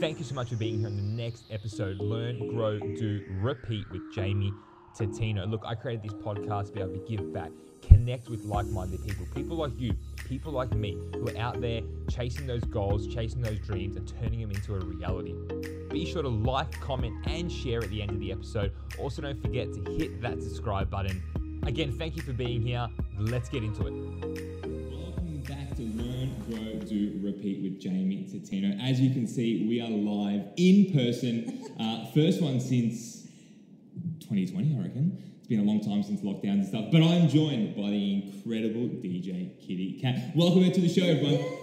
thank you so much for being here on the next episode. Learn, grow, do, repeat with Jamie Tatino. Look, I created this podcast to be able to give back, connect with like minded people, people like you, people like me, who are out there chasing those goals, chasing those dreams, and turning them into a reality. Be sure to like, comment, and share at the end of the episode. Also, don't forget to hit that subscribe button. Again, thank you for being here. Let's get into it. Welcome back to Learn, Grow, Do, Repeat with Jamie Tatino. As you can see, we are live in person. Uh, first one since 2020, I reckon. It's been a long time since lockdowns and stuff, but I'm joined by the incredible DJ Kitty Cat. Welcome to the show, everyone.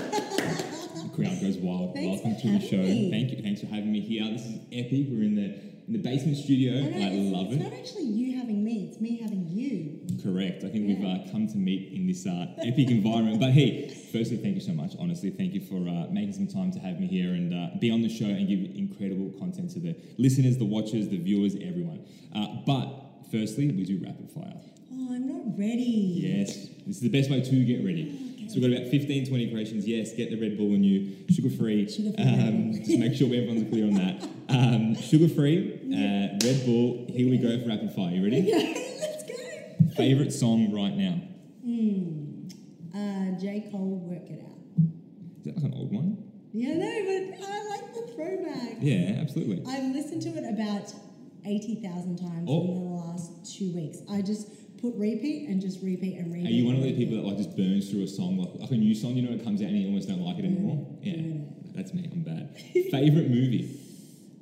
the crowd goes wild. Thanks Welcome to the show. me. Thank you. Thanks for having me here. This is epic. We're in the in the basement studio. I it's, love it's it. not actually you having me, it's me having you. Correct. I think we've uh, come to meet in this uh, epic environment. But hey, firstly, thank you so much. Honestly, thank you for uh, making some time to have me here and uh, be on the show and give incredible content to the listeners, the watchers, the viewers, everyone. Uh, but firstly, we do rapid fire. Oh, I'm not ready. Yes, this is the best way to get ready. So we've got about 15, 20 questions. Yes, get the Red Bull in you, sugar free. Sugar-free Um, just make sure everyone's clear on that. Um, sugar free, uh, Red Bull. Here we go for rapid fire. You ready? Okay, let's go. Favorite song right now? Uh, J. Cole, work it out. Is that like an old one? Yeah, no, but I like the throwback. Yeah, absolutely. I've listened to it about 80,000 times Oh. in the last two weeks. I just put repeat and just repeat and repeat. Are you one of those people that like just burns through a song like, like a new song? You know, it comes out and you almost don't like it anymore. Yeah, mm. that's me. I'm bad. Favorite movie?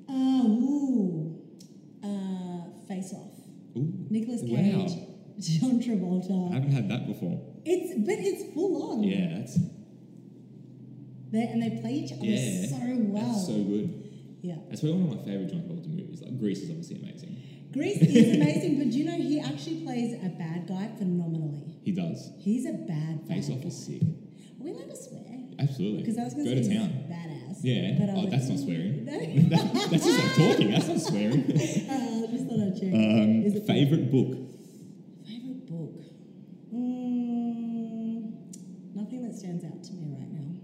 Oh, ooh. Uh, Face Off. Ooh, Nicholas wow. Cage, John Travolta. I haven't had that before. It's but it's full on. Yeah, that's They, and they play each other yeah, so well. That's so good. yeah. That's probably one of my favorite John Travolta movies. Like Grease is obviously amazing. Grease is amazing, but you know he actually plays a bad guy phenomenally. He does. He's a bad Face bad Off guy. is sick. Are we allowed to swear? Absolutely. Because I was going Go to say town. badass. Yeah. But Oh, that's not swearing. That- that's just like talking. That's not swearing. uh, just thought I'd check. Um, favorite book? Favorite book? Mm, nothing that stands out to me right now.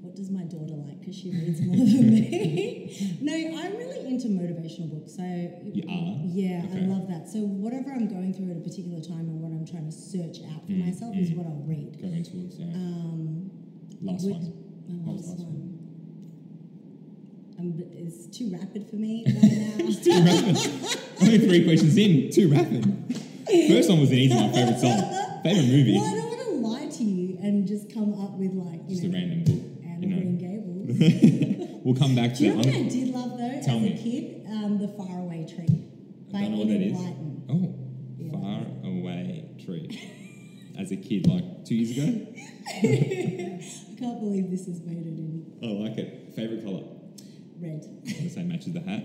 What does my daughter like? Because she reads more than me. no, I'm really into motivational books. So You are? Yeah, Okay. I love that. So whatever I'm going through at a particular time and what I'm trying to search out for Mm, myself is mm. what I'll read. Going towards yeah. Um, last would- one. My last last one. Um, it's too rapid for me right now. Too rapid. Only three questions in. Too rapid. First one was an easy one. Favorite song. Favorite movie. Well, I don't want to lie to you and just come up with like you Just a know, random book. we'll come back to Do you know that. what I did love though Tell as me. a kid? Um, the Faraway Tree by I don't know what that Enid is. Blyton. Oh, Yeah. far away tree. As a kid, like two years ago. I can't believe this is made it in I like it. Favorite color. red. I'm gonna say matches the hat.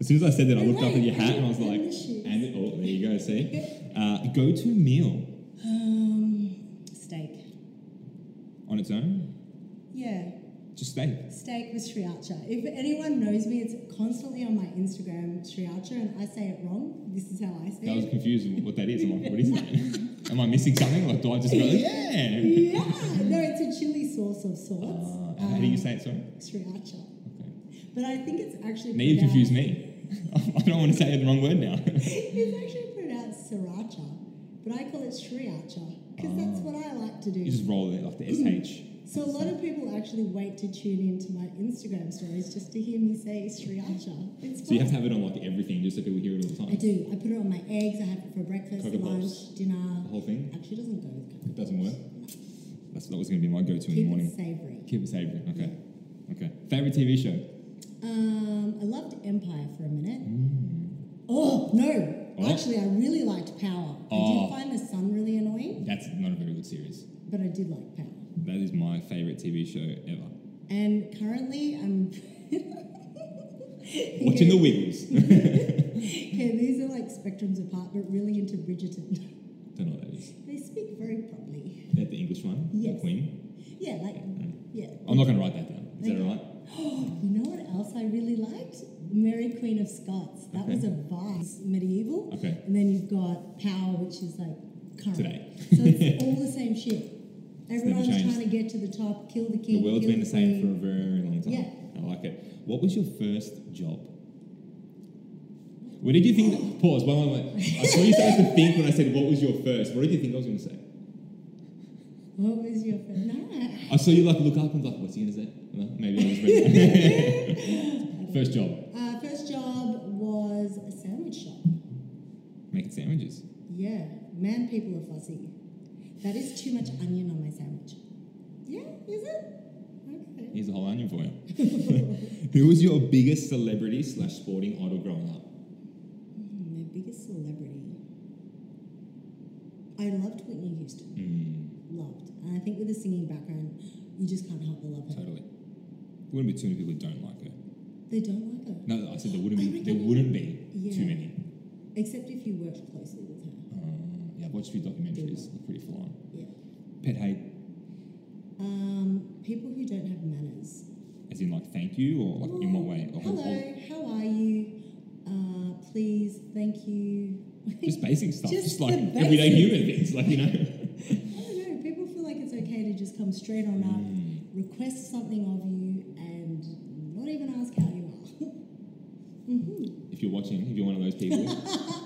As soon as I said that, I looked up at your hat and I was like, And oh, there you go. See, uh, go to meal Um, steak. on its own. Yeah, Just steak. steak with sriracha. If anyone knows me, it's constantly on my Instagram sriracha, and I say it wrong. This is how I say it. I was confused what that is. I'm like, what is that? Am I missing something? Like, do I just go, yeah? Yeah, no, it's a chili sauce of sorts. Uh, how do you Um, say it? Sorry. Sriracha. Okay. But I think it's actually Now you confuse me. I don't want to say the wrong word now. It's actually pronounced sriracha, but I call it sriracha because that's what I like to do. you just roll it like the sh. so a lot of people actually wait to tune into my Instagram stories just to hear me say sriracha. It's So you have to have it on like everything, just so people hear it all the time. I do. I put it on my eggs. I have it for breakfast, Cocoa lunch, Pops. dinner. The whole thing. Actually, doesn't go with cocoa. It doesn't work. That's that was going to be my go-to in the morning. Keep it savoury. Keep it savory. Okay. Okay. Favorite TV show. Um, I loved Empire for a minute. Oh no! Oh. Actually, I really liked Power. I Oh. did find the sun really annoying, That's not a very good series. but I did like Power. That is my favorite TV show ever. And currently, I'm Watching the Wiggles. Okay, these are like spectrums apart, but really into Bridgerton. Don't know what that is. they speak very properly. Is that the English one? The Queen. Yeah, like yeah. I'm not going to write that down. Is that Okay. all right? You know what else I really liked? Mary Queen of Scots. That Okay. was a vibe. Medieval. Okay. And then you've got Power, which is like current. Today. so it's all the same shit. Everyone's trying to get to the top, kill the king. The world's been the same for a very long time. Yeah. I like it. What was your first job? What did you think? Pause. One moment. I saw you start to think when I said, "What was your first? What did you think I was going to say? What was your first? No. I saw you like look up and like, "What's he going to say?" No, maybe I was ready. first job, Uh, first job was a sandwich shop. making sandwiches. Yeah, man, people are fussy. That is too much onion on my sandwich. Yeah, is it? Okay. Here's a whole onion for you. Who was your biggest celebrity slash sporting idol growing up? Hmm, My biggest celebrity. I loved Whitney Houston. Mm, Loved. And I think with a singing background, you just can't help but love her. totally. There wouldn't be too many people who don't like her. They don't like her. No, I said there wouldn't be. There wouldn't be Yeah. too many. Except if you worked closely with her. Um, yeah, I've watched a few documentaries. They're pretty full on. Yeah. Pet hate, Um, people who don't have manners. as in like thank you, or like in what way? Or, Hello, or- how are you? Uh, please, thank you. just basic stuff, just, Just like everyday human things, like you know. I don't know. People feel like it's okay to just come straight on up, Mm. request something of you, and not even ask how you are. hmm if you're watching, if you're one of those people,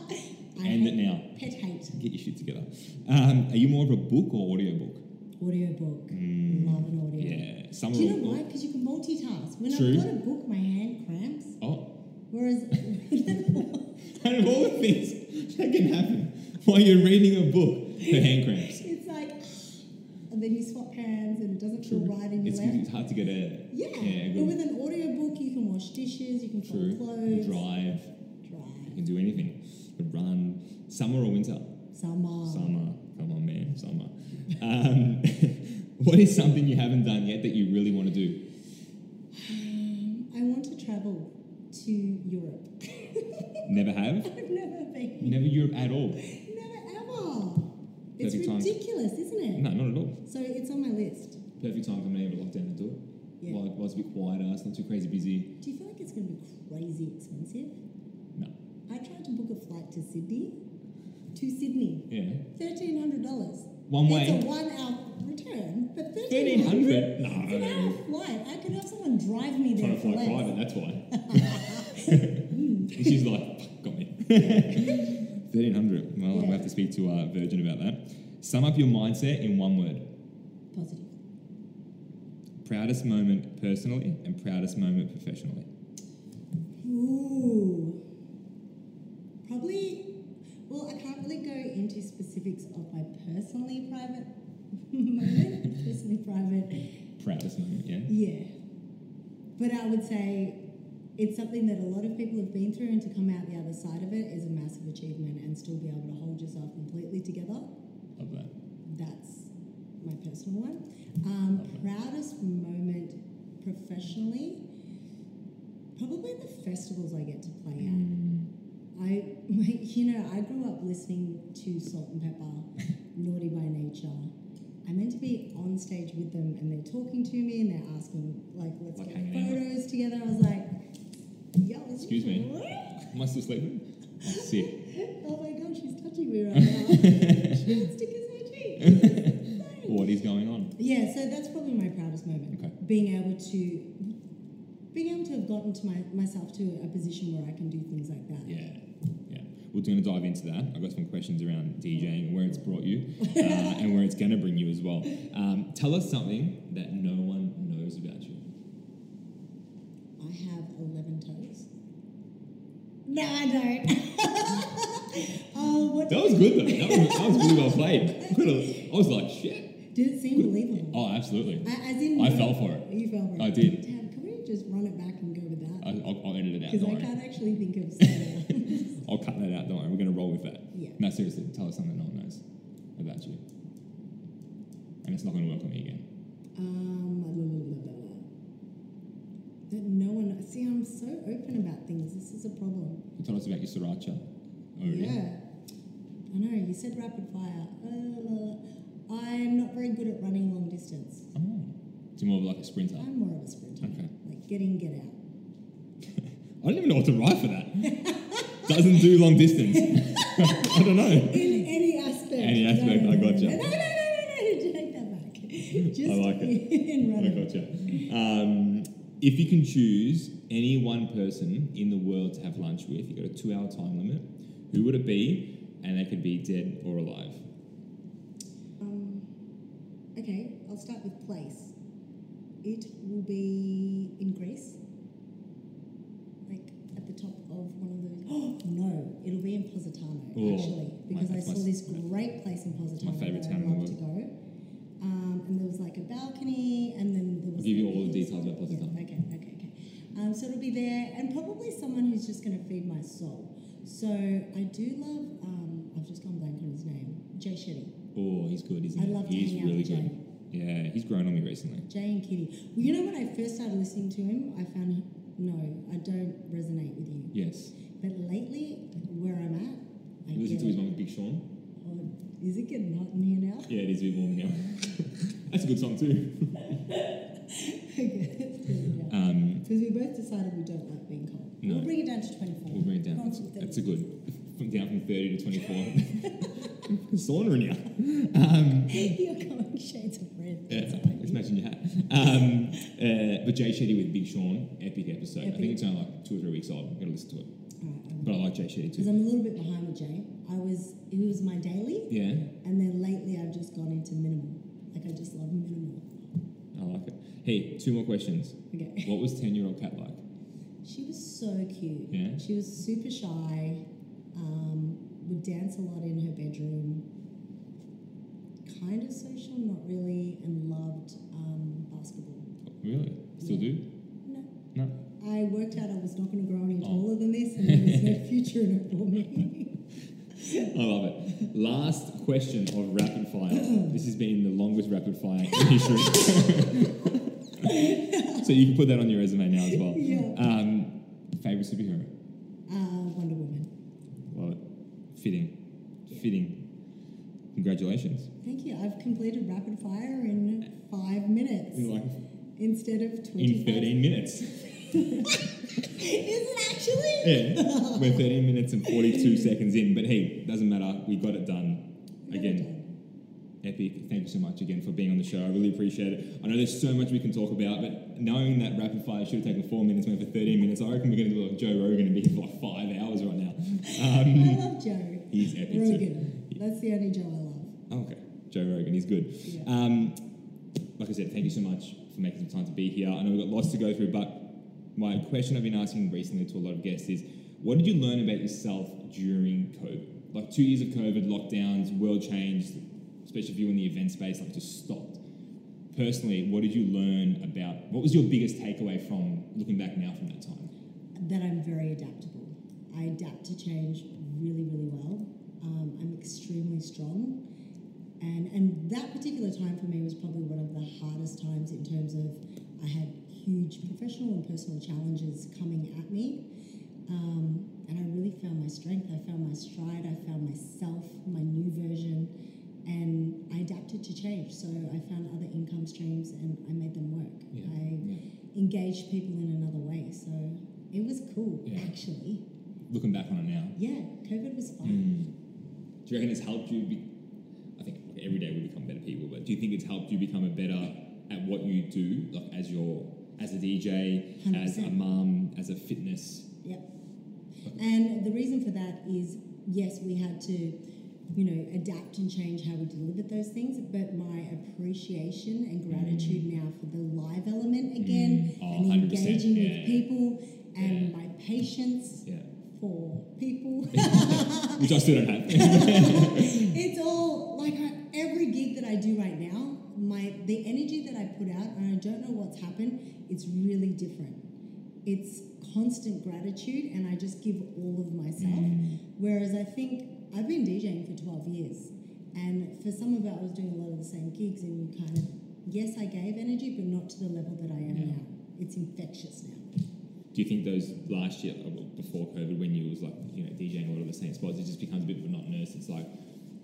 I End it now. Pet hate. get your shit together. Um, are you more of a book or audio book? Audiobook. Mm, Love an audio. Yeah, some Do you know why? Because you can multitask. When True. I've got a book, my hand cramps. Oh, Whereas, out of all the things that can happen while you're reading a book, the hand cramps. it's like, and then you swap hands and it doesn't feel right in your It's, left. it's hard to get a Yeah, Yeah, but with an audiobook, you can wash dishes, you can true fold clothes, drive. drive, You can do anything. Run. Summer or winter? summer. Summer. Come on, man. Summer. Um, what is something you haven't done yet that you really want to do? Um, I want to travel to Europe. Never have? I've never been. Never Europe at all? Never ever. It's Perfect time. ridiculous, isn't it? No, not at all. So it's on my list. Perfect time for me to lock down and do it. Yeah. While, while it's a bit quieter, it's not too crazy busy. Do you feel like it's going to be crazy expensive? No. I tried to book a flight to Sydney. To Sydney. Yeah. Thirteen hundred dollars. One way? It's a one-hour return, but thirteen 1300? It's an hour No. flight. I could have someone drive me there Trying to fly less. private, that's why. she's like, Fuck, got me. 1300. Well, I'm going to have to speak to uh, Virgin about that. Sum up your mindset in one word. Positive. Proudest moment personally and proudest moment professionally. Ooh. Probably. Well, I can't really go into specifics of my personally private moment. personally private. Proudest moment, yeah? Yeah. But I would say it's something that a lot of people have been through, and to come out the other side of it is a massive achievement and still be able to hold yourself completely together. Love that. That's my personal one. Um, proudest moment professionally, probably the festivals I get to play at. Mm, I, you know, I grew up listening to Salt-N-Pepa, Naughty by Nature. I'm meant to be on stage with them, and they're talking to me, and they're asking like, "Let's Like get out. photos together." I was like, "Yo, Excuse me. real?" Am I still sleeping? Oh, sick. Oh my god, she's touching me right now. she on her cheek. What is going on? Yeah, so that's probably my proudest moment. Okay. Being able to being able to have gotten to my, myself to a position where I can do things like that. Yeah, yeah. We're going to dive into that. I've got some questions around DJing and where it's brought you uh, and where it's going to bring you as well. Um, tell us something that no one knows about you. I have 11 toes. No, I don't. oh, what That was good though. That was, that was really well played. I was like, shit. Did it seem believable? Oh, absolutely. A- As in, I fell for it. You fell for it. I did. Just run it back and go with that? I'll, I'll edit it out. Because I can't actually think of. I'll cut that out. Don't worry. We're going to roll with that. Yeah. No, seriously. Tell us something no one knows about you. And it's not going to work on me again. um, blah, blah, blah, that no one. See, I'm so open about things. This is a problem. You tell us about your sriracha. Already. Yeah. I know. You said rapid fire. Uh, I'm not very good at running long distance. Oh. So you're more of like a sprinter. I'm more of a sprinter. Okay. Get in, get out. I don't even know what to write for that. Doesn't do long distance. I don't know. In any aspect. Any aspect, no, I no, gotcha. No, no, no, no, no, take that back. Just I like it. I gotcha. Um, if you can choose any one person in the world to have lunch with, you've got a two hour time limit, who would it be? And they could be dead or alive. Um, okay, I'll start with place. It will be in Greece, like at the top of one of those. Oh no, it'll be in Positano Oh, actually, because I saw this great place in Positano My favourite that town in the love to go. Um, and there was like a balcony, and then there was. I'll give you all the details about. Positano. Yeah, okay, okay, okay. Um, so it'll be there, and probably someone who's just going to feed my soul. So I do love. Um, I've just gone blank on his name. Jay Shetty. Oh, he's good, isn't he? I love he's really with Jay. Yeah, he's grown on me recently. Jay and Kitty. Well, you know when I first started listening to him, I found no, I don't resonate with you. Yes. But lately, where I'm at, I You listen to his one with Big Sean? Oh, is it getting hot in here now? Yeah, it is a bit warm now. That's a good song too. okay, it's getting down. Um, Because we both decided we don't like being cold. No. We'll bring it down to 24. we'll bring it down. That's, that's a good. From down from 30 to 24. Sauna now. Um, You're going shades of red. Yeah, That's all right. let's matching your hat. Um, uh, but Jay Shetty with Big Sean, epic episode. I think it's only like two or three weeks old. I've got to listen to it. But I like Jay Shetty too. Because. I'm a little bit behind with Jay. I was, he was my daily, Yeah, and then lately I've just gone into minimal. Like I just love minimal. I like it. Hey, two more questions. Okay. What was 10 year old cat like? She was so cute. Yeah? She was super shy. Um, would dance a lot in her bedroom. Kind of social, not really, and loved um, basketball. Really? Still do? No. No. I worked out I was not going to grow any Oh. taller than this, and there was no future in it for me. I love it. Last question of rapid fire. this has been the longest rapid fire in history. so you can put that on your resume now as well. Yeah. Um, favorite superhero? uh, Wonder Woman. Love it. Fitting. Fitting. Congratulations. Thank you. I've completed rapid fire in five minutes In like instead of 20. in 13 minutes. Is it actually? Yeah, we're 13 minutes and 42 seconds in, but hey, doesn't matter. We got it done. We got it Again, done. Epic. Thank you so much again for being on the show. I really appreciate it. I know there's so much we can talk about, but knowing that rapid fire should have taken four minutes, went for 13 minutes, I reckon we're going to do like Joe Rogan and be here for like five hours right now. I Um, love Joe. he's epic too. That's the only Joe I love. okay, Joe Rogan, he's good. Yeah. Um, like I said, thank you so much for making some time to be here. I know we've got lots to go through, but my question I've been asking recently to a lot of guests is what did you learn about yourself during COVID? Like two years of COVID, lockdowns, world changed, especially if you were in the event space, like just stopped. Personally, what did you learn about what was your biggest takeaway from looking back now from that time? That I'm very adaptable. I adapt to change really, really well. Um, I'm extremely strong. And, and that particular time for me was probably one of the hardest times in terms of I had huge professional and personal challenges coming at me. Um, and I really found my strength. I found my stride. I found myself, my new version. And I adapted to change. So I found other income streams and I made them work. Yeah, I yeah. engaged people in another way. So it was cool, Yeah. actually. Looking back on it now, Yeah, COVID was fun. Mm. Do you reckon it's helped you? Be, I think every day we become better people, but do you think it's helped you become a better at what you do, like as your as a DJ, as a 100%. mum, as a fitness? Yep. And the reason for that is yes, we had to, you know, adapt and change how we delivered those things, but my appreciation and gratitude now for the live element again Mm. Oh, and engaging yeah. with people and Yeah. my patience Yeah, for people. which I still don't have. it's all like I, every gig that I do right now, my the energy that I put out, and I don't know what's happened. It's really different. It's constant gratitude, and I just give all of myself. Whereas I think I've been DJing for twelve years, and for some of it, I was doing a lot of the same gigs, and you kind of yes, I gave energy, but not to the level that I am Yeah. now. It's infectious now. do you think those last year, uh, before COVID, when you was like you know DJing a lot of the same spots, it just becomes a bit monotonous? It's like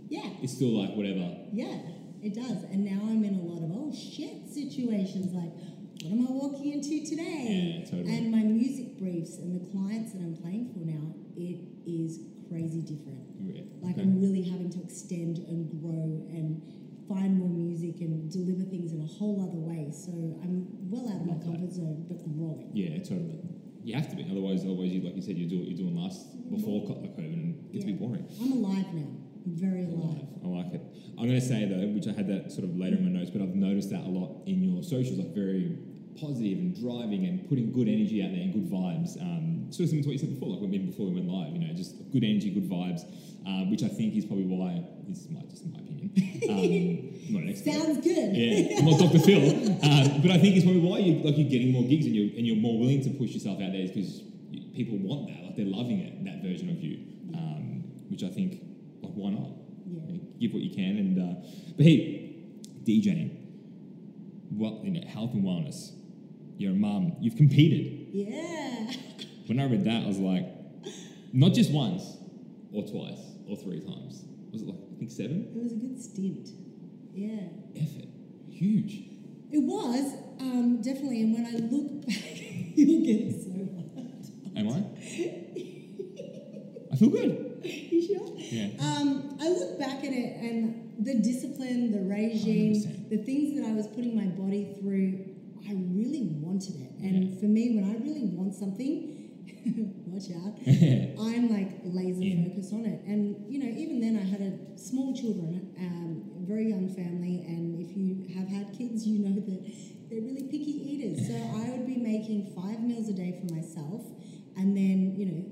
Yeah. it's still like whatever. Yeah, it does. And now I'm in a lot of oh shit situations like what am I walking into today? Yeah, totally. And my music briefs and the clients that I'm playing for now, it is crazy different. Yeah, Like okay. I'm really having to extend and grow and find more music and deliver things in a whole other way. So I'm well out of my Love that. comfort zone, but growing. Yeah, totally. You have to be. Otherwise, otherwise, you, like you said, you do what you're doing last before co- COVID and it gets a bit Yeah. boring. I'm alive now. I'm very alive. I like it. I'm going to say though, which I had that sort of later in my notes, but I've noticed that a lot in your socials, like very positive and driving and putting good energy out there and good vibes. Um, sort of similar to what you said before, like when we before we went live, you know, just good energy, good vibes, um, which I think is probably why this is my just my opinion. Um, I'm not an expert. Sounds good. Yeah, I'm not Dr. Phil, um, but I think it's probably why you like you're getting more gigs and you're and you're more willing to push yourself out there is because people want that, like they're loving it, that version of you, um, which I think like why not? Yeah. You know, give what you can, and uh, but hey, DJing, well, you know, health and wellness. You're a mum. You've competed. Yeah. When I read that, I was like, not just once, or twice, or three times. Was it like I think seven? It was a good stint. Yeah. Effort, huge. It was, um, definitely. And when I look back, you'll get so hot. Am I? I feel good. You sure? Yeah. Um, I look back at it and the discipline, the regime, 100%. the things that I was putting my body through, I really wanted it. And for me, when I really want something, watch out, I'm like laser In. focused on it. And, you know, even then I had a small children, um, very young family. And if you have had kids, you know that they're really picky eaters. So I would be making five meals a day for myself. And then, you know,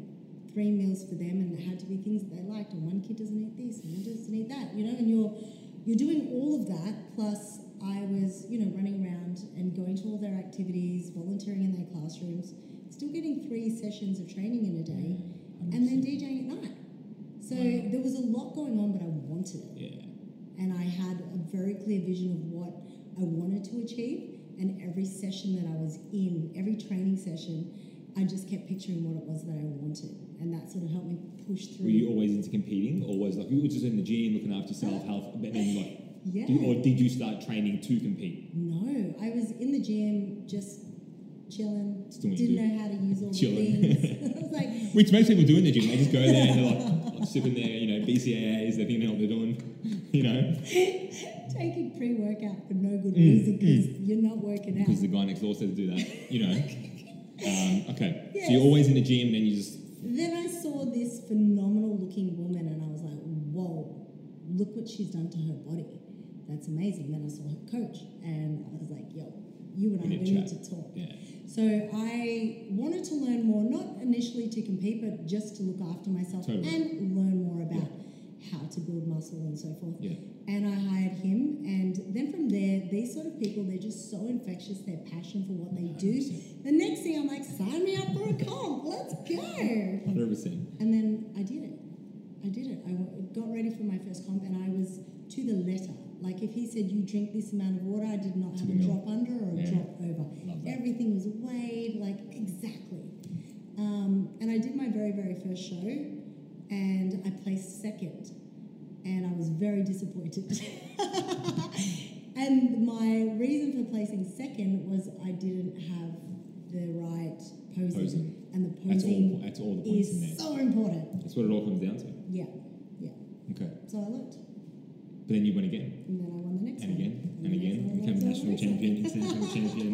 three meals for them and it had to be things that they liked and one kid doesn't eat this and one doesn't eat that you know and you're you're doing all of that plus i was you know running around and going to all their activities volunteering in their classrooms still getting three sessions of training in a day mm-hmm. and then djing at night so Wow. there was a lot going on but i wanted it Yeah. and I had a very clear vision of what I wanted to achieve. And every session that I was in, every training session, I just kept picturing what it was that I wanted, and that sort of helped me push through. Were you always into competing, or was like you were just in the gym looking after yourself, uh, health, but then like, yeah. do- or did you start training to compete? no, I was in the gym just chilling. Just doing what you Didn't do. know how to use all Chilling. the things. I was like, Which most people do in the gym. They just go there and they're like, like sipping their, you know, BCAAs. They think they know what they're doing. You know, taking pre-workout for no good Mm, reason because you're not working out. because the guy next door said to do that. You know. Um, okay. So you're always in the gym, and then you just Then I saw this phenomenal looking woman and I was like, whoa, look what she's done to her body. That's amazing. Then I saw her coach and I was like, yo, you and I, We we need to talk. yeah. So I wanted to learn more, not initially to compete, but just to look after myself Totally. and learn more about how to build muscle and so forth. Yeah. And I hired him, and then from there, these sort of people, they're just so infectious, their passion for what they do. 100%. The next thing I'm like, sign me up for a comp, let's go. Hundred percent. And then I did it. I did it. I got ready for my first comp, and I was to the letter. Like if he said you drink this amount of water, I did not have a drop under or a Yeah. drop over. Everything was weighed, like exactly. Um, and I did my very very first show, and I placed second, and I was very disappointed. and my reason for placing second was I didn't have the right posing, Posing. and the That's all. posing That's all the is there. so important. That's what it all comes down to. Yeah, yeah. Okay. So I looked, But then you went again. and then I won the next and one. again and the again, next one, became and national champion, international champion.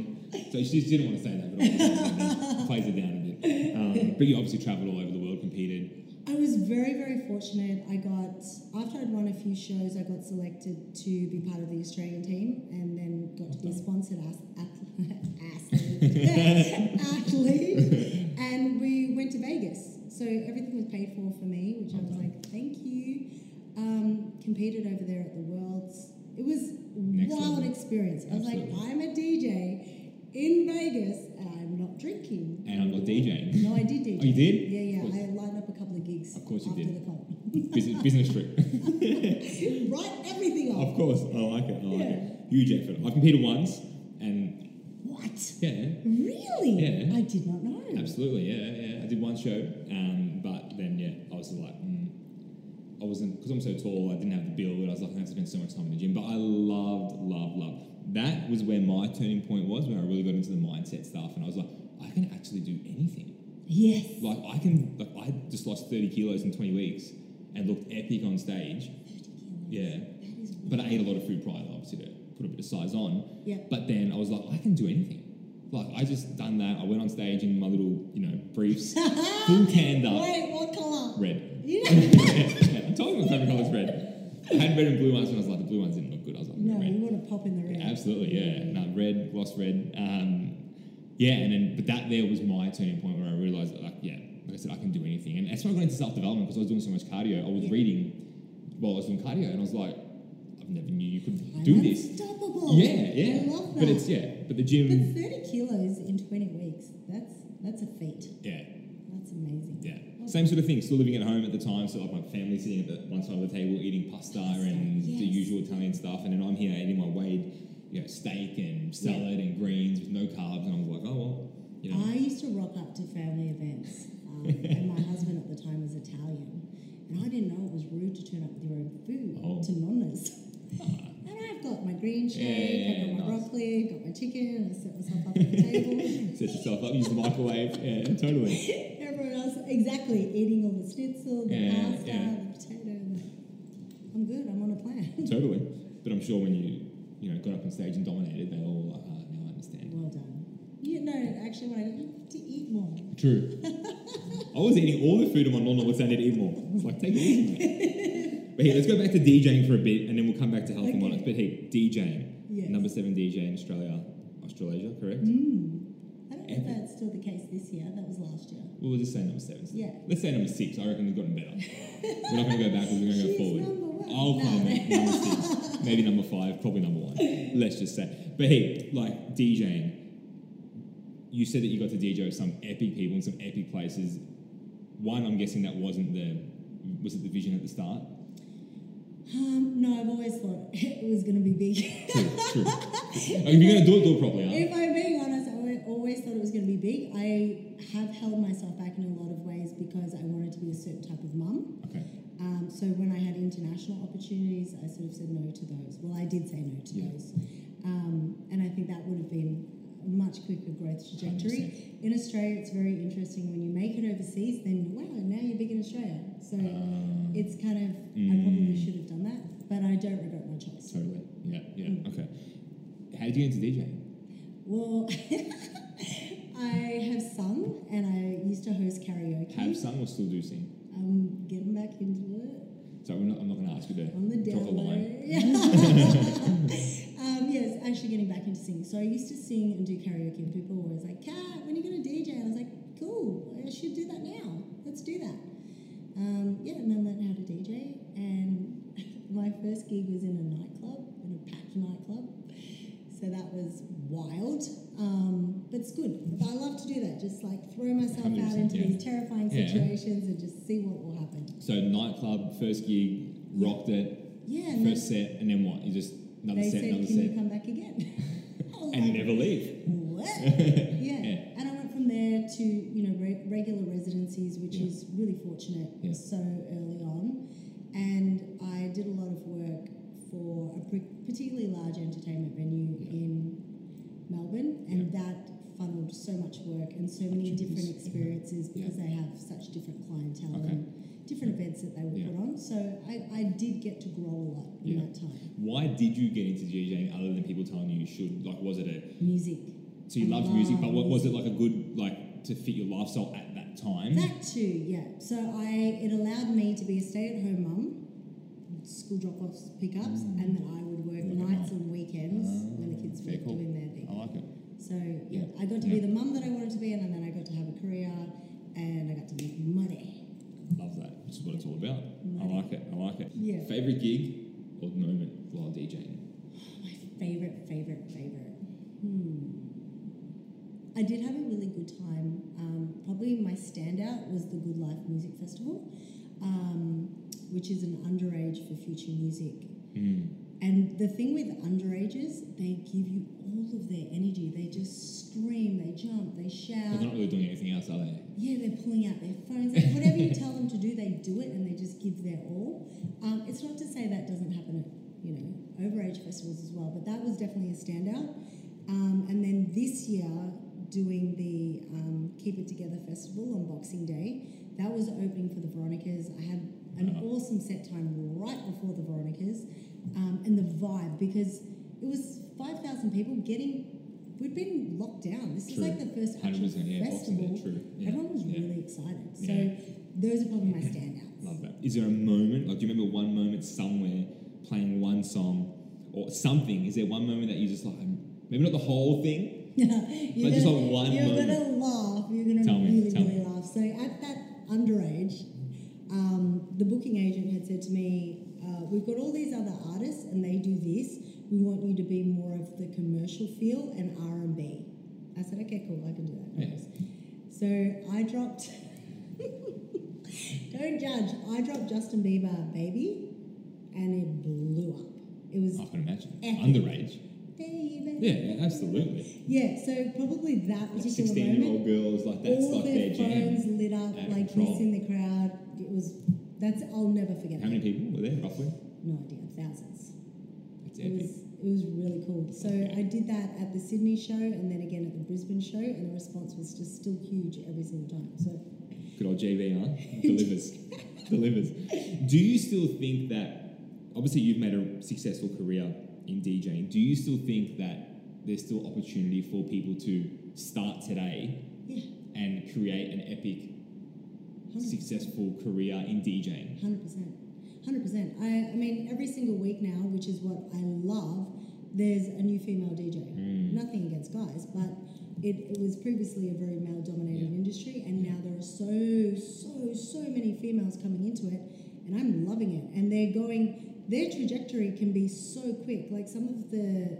So she just didn't want to say that, but obviously plays it down a bit. Um, but you obviously travelled all over the world, competed. I was very, very fortunate. I got after I'd won a few shows, I got selected to be part of the Australian team, and then got to be a sponsored ath- athlete. athlete, and we went to Vegas. So everything was paid for for me, which I was like, thank you. Um, competed over there at the Worlds. It was Next wild level. experience. I was like, I'm a DJ in Vegas, and I'm not drinking. And I'm not DJing. No, I did DJ. Oh, you did? Yeah, yeah. I lined up a couple of gigs. Of course you after did. the comp. Business, business trip. Write everything off. of course, I like it. I like Yeah. it. Huge effort. I competed once, and What? yeah, Really? Yeah. I did not know. absolutely, yeah, yeah. I did one show, um, but then yeah, I was like, mm, I wasn't because I'm so tall. I didn't have the build. I was like, I have to spend so much time in the gym. But I loved, loved, loved. That was where my turning point was, where I really got into the mindset stuff, and I was like, I can actually do anything. Yes. Like I can, like I just lost 30 kilos in 20 weeks and looked epic on stage. 30 kilos. Yeah. That is but I ate a lot of food prior, obviously to put a bit of size on. Yeah. But then I was like, I can do anything. Like I just done that. I went on stage in my little, you know, briefs, full canned up, Wait, what colour? red. Yeah. yeah, I told you my favorite colour is red. I had red and blue ones, and I was like, the blue ones didn't look good. I was like, no, red. you want to pop in the red. Absolutely, yeah. No, red, gloss red. Um, yeah, and then but that there was my turning point where I realized that, like, yeah, like I said, I can do anything, and that's why I got into self development because I was doing so much cardio. I was Yeah. reading while I was doing cardio, and I was like, I never knew you could I'm do this. Unstoppable. Yeah, yeah. I love that. But it's yeah, but the gym. But 30 kilos in 20 weeks, that's that's a feat. yeah, That's amazing. yeah. Same sort of thing. Still living at home at the time, so like my family sitting at the one side of the table eating pasta Pasta, and the usual Italian stuff, and then I'm here eating my weighed, you know, steak and salad and greens with no carbs, and I was like, oh well, you know. I used to rock up to family events, um, and my husband at the time was Italian, and I didn't know it was rude to turn up with your own food Oh. to nonnas. And I've got my green shake, I've got my nice. broccoli, got my chicken, I set myself up at the table. Set yourself up, use the microwave. Yeah, totally. Everyone else, exactly, eating all the schnitzel, the Yeah, pasta, yeah. the potato. I'm good, I'm on a plan. Totally. But I'm sure when you, you know, got up on stage and dominated, they all like, ah, now I understand. well done. You know, actually, when I have to eat more. True. I was eating all the food and my nonna was saying to eat more. I was like, take it easy, mate. But here, let's go back to DJing for a bit and then we'll come back to health and wellness. But hey, DJing. Yes. Number seven DJ in Australia, Australasia, correct? Mm. I don't know if that's still the case this year. That was last year. Well, we'll just say number seven. Yeah. Let's say number six. I reckon we've gotten better. we're not going to go backwards, we're going to go forward. I'll No. Number six. Maybe number five, probably number one. Let's just say. But hey, like DJing, you said that you got to DJ with some epic people in some epic places. One, I'm guessing that wasn't the, was it the vision at the start? Um, no, I've always thought it was going to be big. True, true. Like, if you're going to do it, do it properly, huh? if I'm being honest, I always thought it was going to be big. I have held myself back in a lot of ways because I wanted to be a certain type of mum. Okay. Um, so when I had international opportunities, I sort of said no to those. Well, I did say no to Yeah. those, um, and I think that would have been much quicker growth trajectory. In Australia, it's very interesting when you make it overseas. Then wow, now you're big in Australia. So Uh, it's kind of I probably Mm. should have done that, but I don't regret my choice. totally. Yeah, yeah. Mm. Okay. How did you get into DJing? Well, I have sung and I used to host karaoke. Have sung or still do sing? I'm getting back into it. So we're not, I'm not going to ask you to On the drop a line. um, yes, actually getting back into singing. So I used to sing and do karaoke, and people were always like, Kat, when are you going to DJ? And I was like, cool, I should do that now. Let's do that. Um, yeah, and then learned how to DJ. And my first gig was in a nightclub, in a packed nightclub. So that was wild, um, but it's good. I love to do that. Just like throw myself out into yeah. these terrifying Yeah. situations and just see what will happen. So nightclub, first gig, rocked it, Yeah, first set, and then what? You just another they set, said, another "Can you set, come back again?" Oh, and like, never leave. What? yeah. Yeah. and I went from there to you know re- regular residencies, which Yeah. is really fortunate Yeah. so early on, and I did a lot of work for a pre- particularly large entertainment venue in Melbourne, and that funneled so much work and so many different experiences because they have such different clientele Okay. and different events that they would Yeah. put on. So I, I did get to grow a lot in Yeah. that time. Why did you get into DJing other than people telling you you should? Like, was it a Music. so you I loved music, but what, was it like a good like to fit your lifestyle at that time? That too, yeah. So I it allowed me to be a stay-at-home mum, school drop-offs, pickups, Mm. and then I would work nights night. and weekends Ah, when the kids were cool. doing their thing. I like it. So yeah, Yeah. I got to be the mum that I wanted to be, and then I got to have a career, and I got to make money. Love that. This is what it's all about. I like it. I like it. Yeah. Favorite gig or moment while DJing? My favorite, favorite, favorite. Hmm. I did have a really good time. Um, probably my standout was the Good Life Music Festival, um, which is an underage for future music. Mm. And the thing with underages, they give you all of their energy. They just scream, they jump, they shout. They're not really doing anything else, are they? Yeah, they're pulling out their phones. Like, whatever you tell them to do, they do it and they just give their all. Um, it's not to say that doesn't happen at, you know, overage festivals as well, but that was definitely a standout. Um, and then this year, doing the um, Keep It Together Festival on Boxing Day. That was opening for the Veronicas. I had an Wow. awesome set time right before the Veronicas, um, and the vibe because it was five thousand people getting. We'd been locked down. This is like the first actual 100%, yeah, festival. true. Yeah, Everyone was yeah. really excited. So those are probably my standouts. Love that. Is there a moment, like, do you remember one moment somewhere playing one song or something? Is there one moment that you just like, maybe not the whole thing? you're But just like one you're moment. gonna laugh. You're gonna Tell me, really, tell really me. laugh. So at that underage, um, the booking agent had said to me, uh, "We've got all these other artists, and they do this. We want you to be more of the commercial feel and R and B." I said, "Okay, cool. I can do that." Yeah. So I dropped. Don't judge. I dropped Justin Bieber, "Baby," and it blew up. It was I can imagine. Epic. Underage. baby. Yeah, yeah, absolutely. Yeah, so probably that Like particular 16 year moment, old girls, like, that's all like their their jam. phones lit up, like control. missing the crowd. It was that's I'll never forget. How that. many people were there, roughly? No idea, thousands. It epic. was it was really cool. So I did that at the Sydney show and then again at the Brisbane show, and the response was just still huge every single time. So Good old JB, Delivers. Delivers. Do you still think that, obviously, you've made a successful career in DJing. Do you still think that there's still opportunity for people to start today yeah, and create an epic, 100%. Successful career in DJing? Hundred percent, hundred percent. I, I mean, every single week now, which is what I love. There's a new female DJ. Mm. Nothing against guys, but it, it was previously a very male-dominated Yeah. industry, and now there are so, so, so many females coming into it, and I'm loving it. And they're going. Their trajectory can be so quick. Like some of the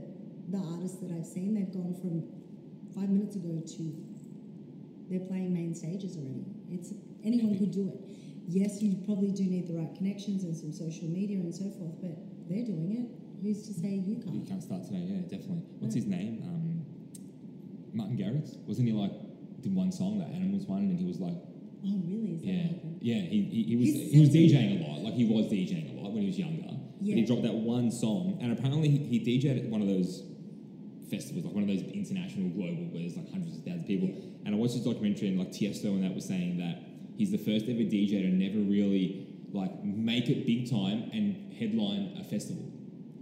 the artists that I've seen, they've gone from five minutes ago to they're playing main stages already. It's anyone could do it. Yes, you probably do need the right connections and some social media and so forth, but they're doing it. Who's to say you can't? You can't start today, yeah, definitely. What's Yeah. his name? Um, Martin Garrix? Wasn't he like, did one song, that Animals one, and he was like, Oh, really? Is Yeah, yeah. He, he, he was He's he was. DJing a lot. Like he was DJing a lot when he was younger. But he dropped that one song, and apparently he, he DJed at one of those festivals, like one of those international global, where there's like hundreds of thousands of people. Yeah. And I watched his documentary, and like Tiesto and that was saying that he's the first ever DJ to never really like make it big time and headline a festival.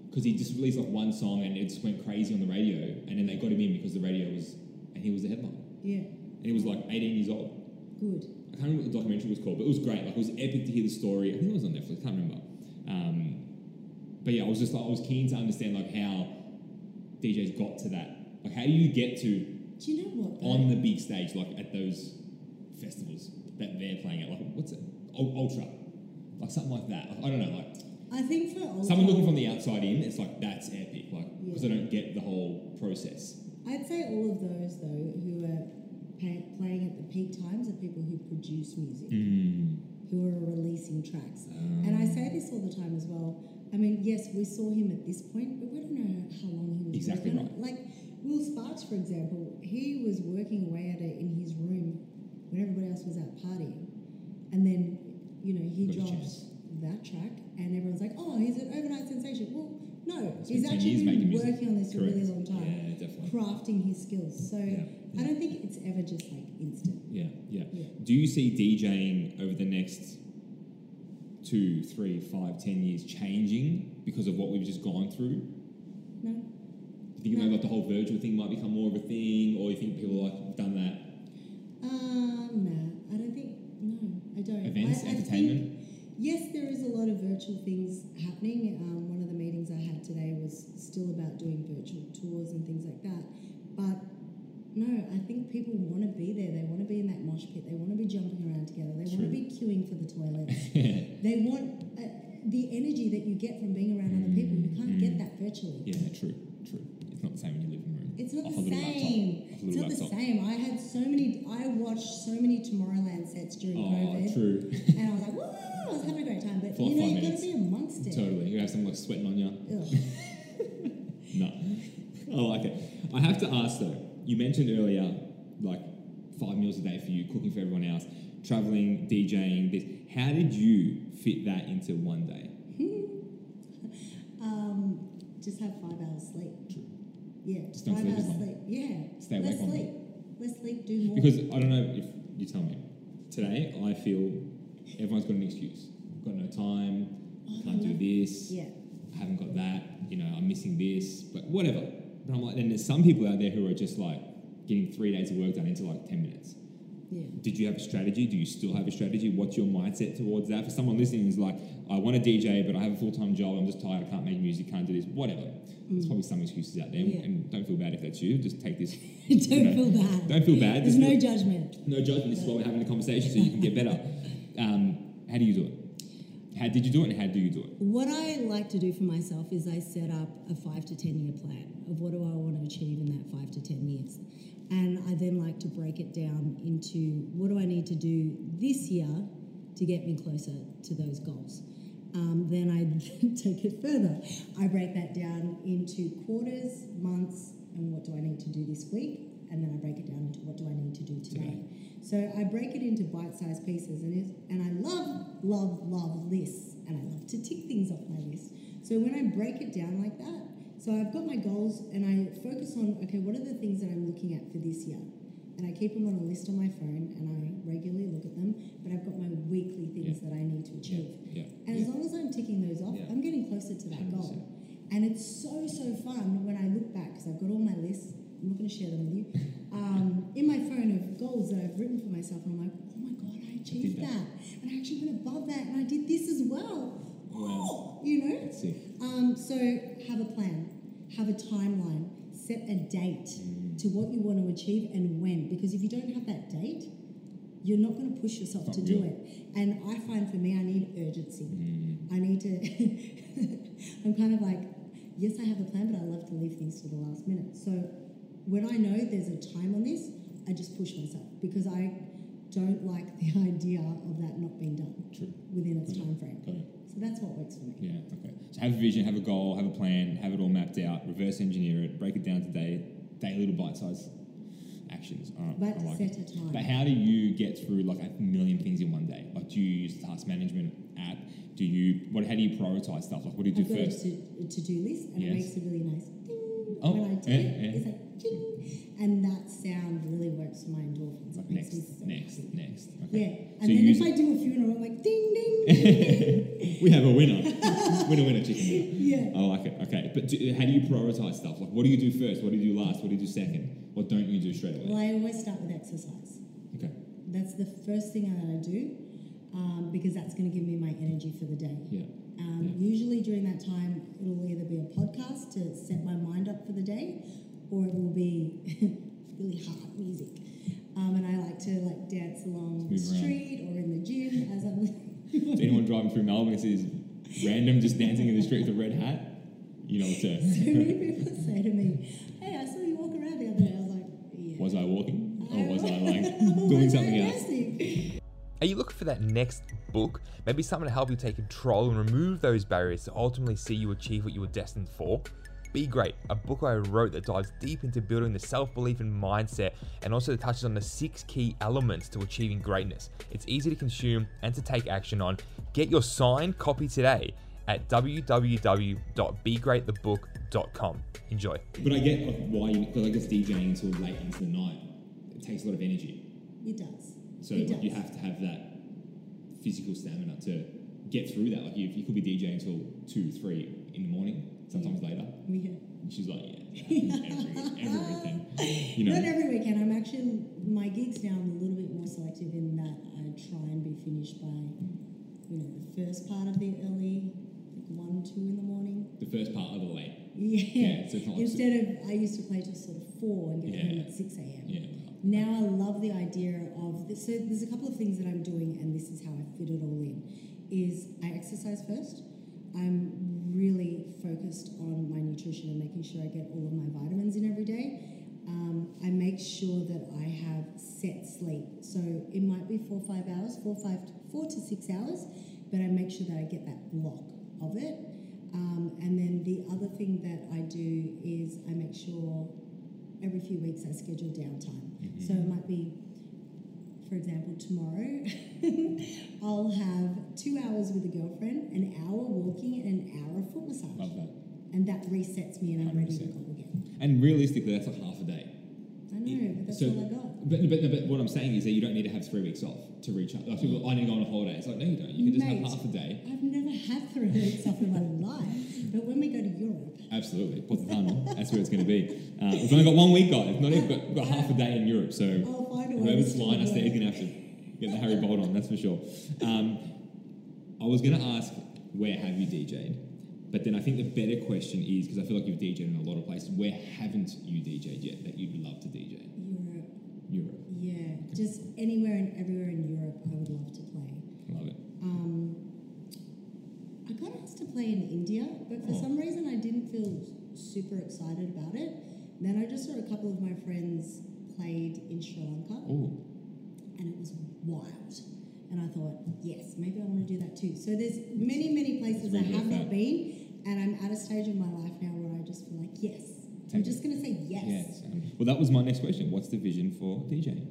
Because he just released like one song and it just went crazy on the radio, and then they got him in because the radio was, and he was the headline, Yeah. and he was like 18 years old. Good. I can't remember what the documentary was called, but it was great. Like it was epic to hear the story. I think it was on Netflix. Can't remember. Um, but yeah, I was just like I was keen to understand like how DJs got to that. Like how do you get to Do you know what? though? on the big stage like at those festivals that they're playing at? Like what's it? Ultra, like something like that. Like, I don't know. Like I think for Ultra, someone looking from the outside in, it's like that's epic. Like because Yeah. I don't get the whole process. I'd say all of those though who are pay, playing at the peak times are people who produce music. Mm. who are releasing tracks. Um, and I say this all the time as well. I mean, yes, we saw him at this point, but we don't know how long he was Exactly working it. Like Will Sparks, for example, he was working away at it in his room when everybody else was out partying. And then, you know, he Got his dropped that track and everyone's like, oh, he's an overnight sensation. Well, no, It's he's been actually been making music. working on this for a really long time. Yeah, definitely. Crafting his skills. So Yeah, I don't think it's ever just like instant. Yeah, yeah. Yeah. Do you see DJing over the next two, three, five, ten years changing because of what we've just gone through? No? Do you think No. maybe like the whole virtual thing might become more of a thing, or you think people like done that? Um, nah, I don't think. No, I don't. Events, I, I entertainment? Think, yes, there is a lot of virtual things happening. Um, one of the meetings I had today was still about doing virtual tours and things like that. But no, I think people want to be there. They want to be in that mosh pit. They want to be jumping around together. They want to be queuing for the toilets. they want uh, the energy that you get from being around other people. You can't Mm. get that virtually. Yeah, true, true. It's not the same in your living room. It's not the laptop. same. It's not the same. I had so many. I watched so many Tomorrowland sets during Oh, COVID, true. and I was like, "Woo!" I was having a great time. But For you know, five you got to be amongst it. totally. You have someone like sweating on you. No, I like it. I have to ask though. You mentioned earlier, like five meals a day for you, cooking for everyone else, traveling, DJing. This. How did you fit that into one day? Um, just have five hours sleep. True. Yeah, Just don't sleep as long. sleep. Yeah, Stay less awake longer. sleep. less sleep, do more. Because I don't know if you tell me. Today, I feel everyone's got an excuse. Got no time. Oh, Can't do this. yeah, I haven't got that. You know, I'm missing this. But whatever. But I'm like, then there's some people out there who are just like getting three days of work done into like ten minutes. Yeah. Did you have a strategy? Do you still have a strategy? What's your mindset towards that? For someone listening, is like, I want to DJ, but I have a full time job. I'm just tired. I can't make music. Can't do this. Whatever. There's probably some excuses out there, Mm. Yeah. and don't feel bad if that's you. Just take this. don't you know, feel bad. Don't feel bad. There's no judgment. no judgment. This is why we're having a conversation, so you can get better. Um, how do you do it? How did you do it, and how do you do it? What I like to do for myself is I set up a five to ten year plan of what do I want to achieve in that five to ten years. And I then like to break it down into what do I need to do this year to get me closer to those goals. Um, then I take it further. I break that down into quarters, months, and what do I need to do this week. And then I break it down into what do I need to do today. So I break it into bite-sized pieces, and and I love, love, love lists, and I love to tick things off my list. So when I break it down like that, so I've got my goals, and I focus on okay, what are the things that I'm looking at for this year, and I keep them on a list on my phone, and I regularly look at them. But I've got my weekly things that I need to achieve, Yeah. and as long as I'm ticking those off, Yeah. I'm getting closer to that goal. 100%. And it's so so fun when I look back because I've got all my lists. I'm not going to share them with you. Um, in my phone of goals that I've written for myself, and I'm like, oh my god, I achieved that. that. and I actually went above that, and I did this as well. Wow. Oh, you know. Um, so have a plan, have a timeline, set a date to what you want to achieve and when. Because if you don't have that date, you're not going to push yourself Not to do it. And I find for me, I need urgency. Mm. I need to. I'm kind of like, yes, I have a plan, but I love to leave things to the last minute. So when I know there's a time on this, I just push myself because I don't like the idea of that not being done True. within its time frame. Got it. So that's what works for me. Yeah, okay. So have a vision, have a goal, have a plan, have it all mapped out, reverse engineer it, break it down to day, daily little bite-sized actions. All right, But I like set it. a time. But how do you get through like a million things in one day? Like, do you use the task management app? Do you what? How do you prioritize stuff? Like, what do you do I've first? a to, to-do list and Yes. it makes a really nice ding Oh, when I do yeah, it. yeah. It's like ding. And that sound really works for my endorphins. Like It makes next, so next, happy. next. Yeah. And So then if I do a funeral, I'm like ding ding ding. we have a winner, winner, winner, chicken dinner. Yeah. I like it. Okay, but do, how do you prioritize stuff? Like, what do you do first? What do you do last? What do you do second? What don't you do straight away? Well, I always start with exercise. Okay. That's the first thing that I do um, because that's going to give me my energy for the day. Yeah. Um, Usually during that time, it'll either be a podcast to set my mind up for the day, or it will be really hard music. Um, and I like to like dance along the Move around. street or in the gym as I'm. So anyone driving through Melbourne and sees random just dancing in the street with a red hat, you know what so to. many people say to me, "Hey, I saw you walk around the other day." I was like, "Yeah." Was I walking? Or was I like doing something else? Are you looking for that next book? Maybe something to help you take control and remove those barriers to ultimately see you achieve what you were destined for? Be Great, a book I wrote that dives deep into building the self belief and mindset and also touches on the six key elements to achieving greatness. It's easy to consume and to take action on. Get your signed copy today at www.begreatthebook.com. Enjoy. But I get why you because I guess DJing until late into the night it takes a lot of energy. It does. So it like, you have to have that physical stamina to get through that. Like you, you could be DJing until two, three in the morning, sometimes later. Yeah. She's like, yeah, every, every weekend. You know, Not every weekend. I'm actually my gigs now. I'm a little bit more selective in that I try and be finished by, you know, the first part of the early, like one, two in the morning. the first part of the late. Yeah. Yeah, so like- Instead of I used to play till sort of four and get Yeah. home at six a.m. Yeah. Now I love the idea of this. So there's a couple of things that I'm doing, and this is how I fit it all in. Is I exercise first. I'm really focused on my nutrition and making sure I get all of my vitamins in every day. Um, I make sure that I have set sleep. So it might be four five hours, four five four to six hours, but I make sure that I get that block of it. Um, and then the other thing that I do is I make sure every few weeks I schedule downtime. So it might be, for example, tomorrow I'll have two hours with a girlfriend, an hour walking, and an hour of foot massage. Love that. And that resets me and I'm ready to go again. And realistically, that's like half a day. I know, but that's So- all I got. But, but, but what I'm saying is that you don't need to have three weeks off to recharge. Like people, I need to go on a holiday. It's like, no, you don't. You can just Mate. have half a day. I've never had three weeks off in my life, but when we go to Europe, Absolutely. Positano. That's where it's going to be. Uh, we've only got one week, guys. Not even got, we've got half a day in Europe. So way whoever's flying us there is going to have to get the Harry Bolt on, that's for sure. Um, I was going to ask, where have you DJ'd? But then I think the better question is, because I feel like you've DJ'd in a lot of places, where haven't you DJ'd yet that you'd love to DJ? Europe, yeah, just anywhere and everywhere in Europe, I would love to play. Love it. Um, I got asked to play in India, but for Oh. some reason I didn't feel super excited about it. Then I just saw a couple of my friends played in Sri Lanka, Oh, and it was wild. And I thought, yes, maybe I want to do that too. So there's many, many places I have not been, and I'm at a stage in my life now where I just feel like, yes, I'm just going to say yes. yes. Um, well, that was my next question. What's the vision for DJing?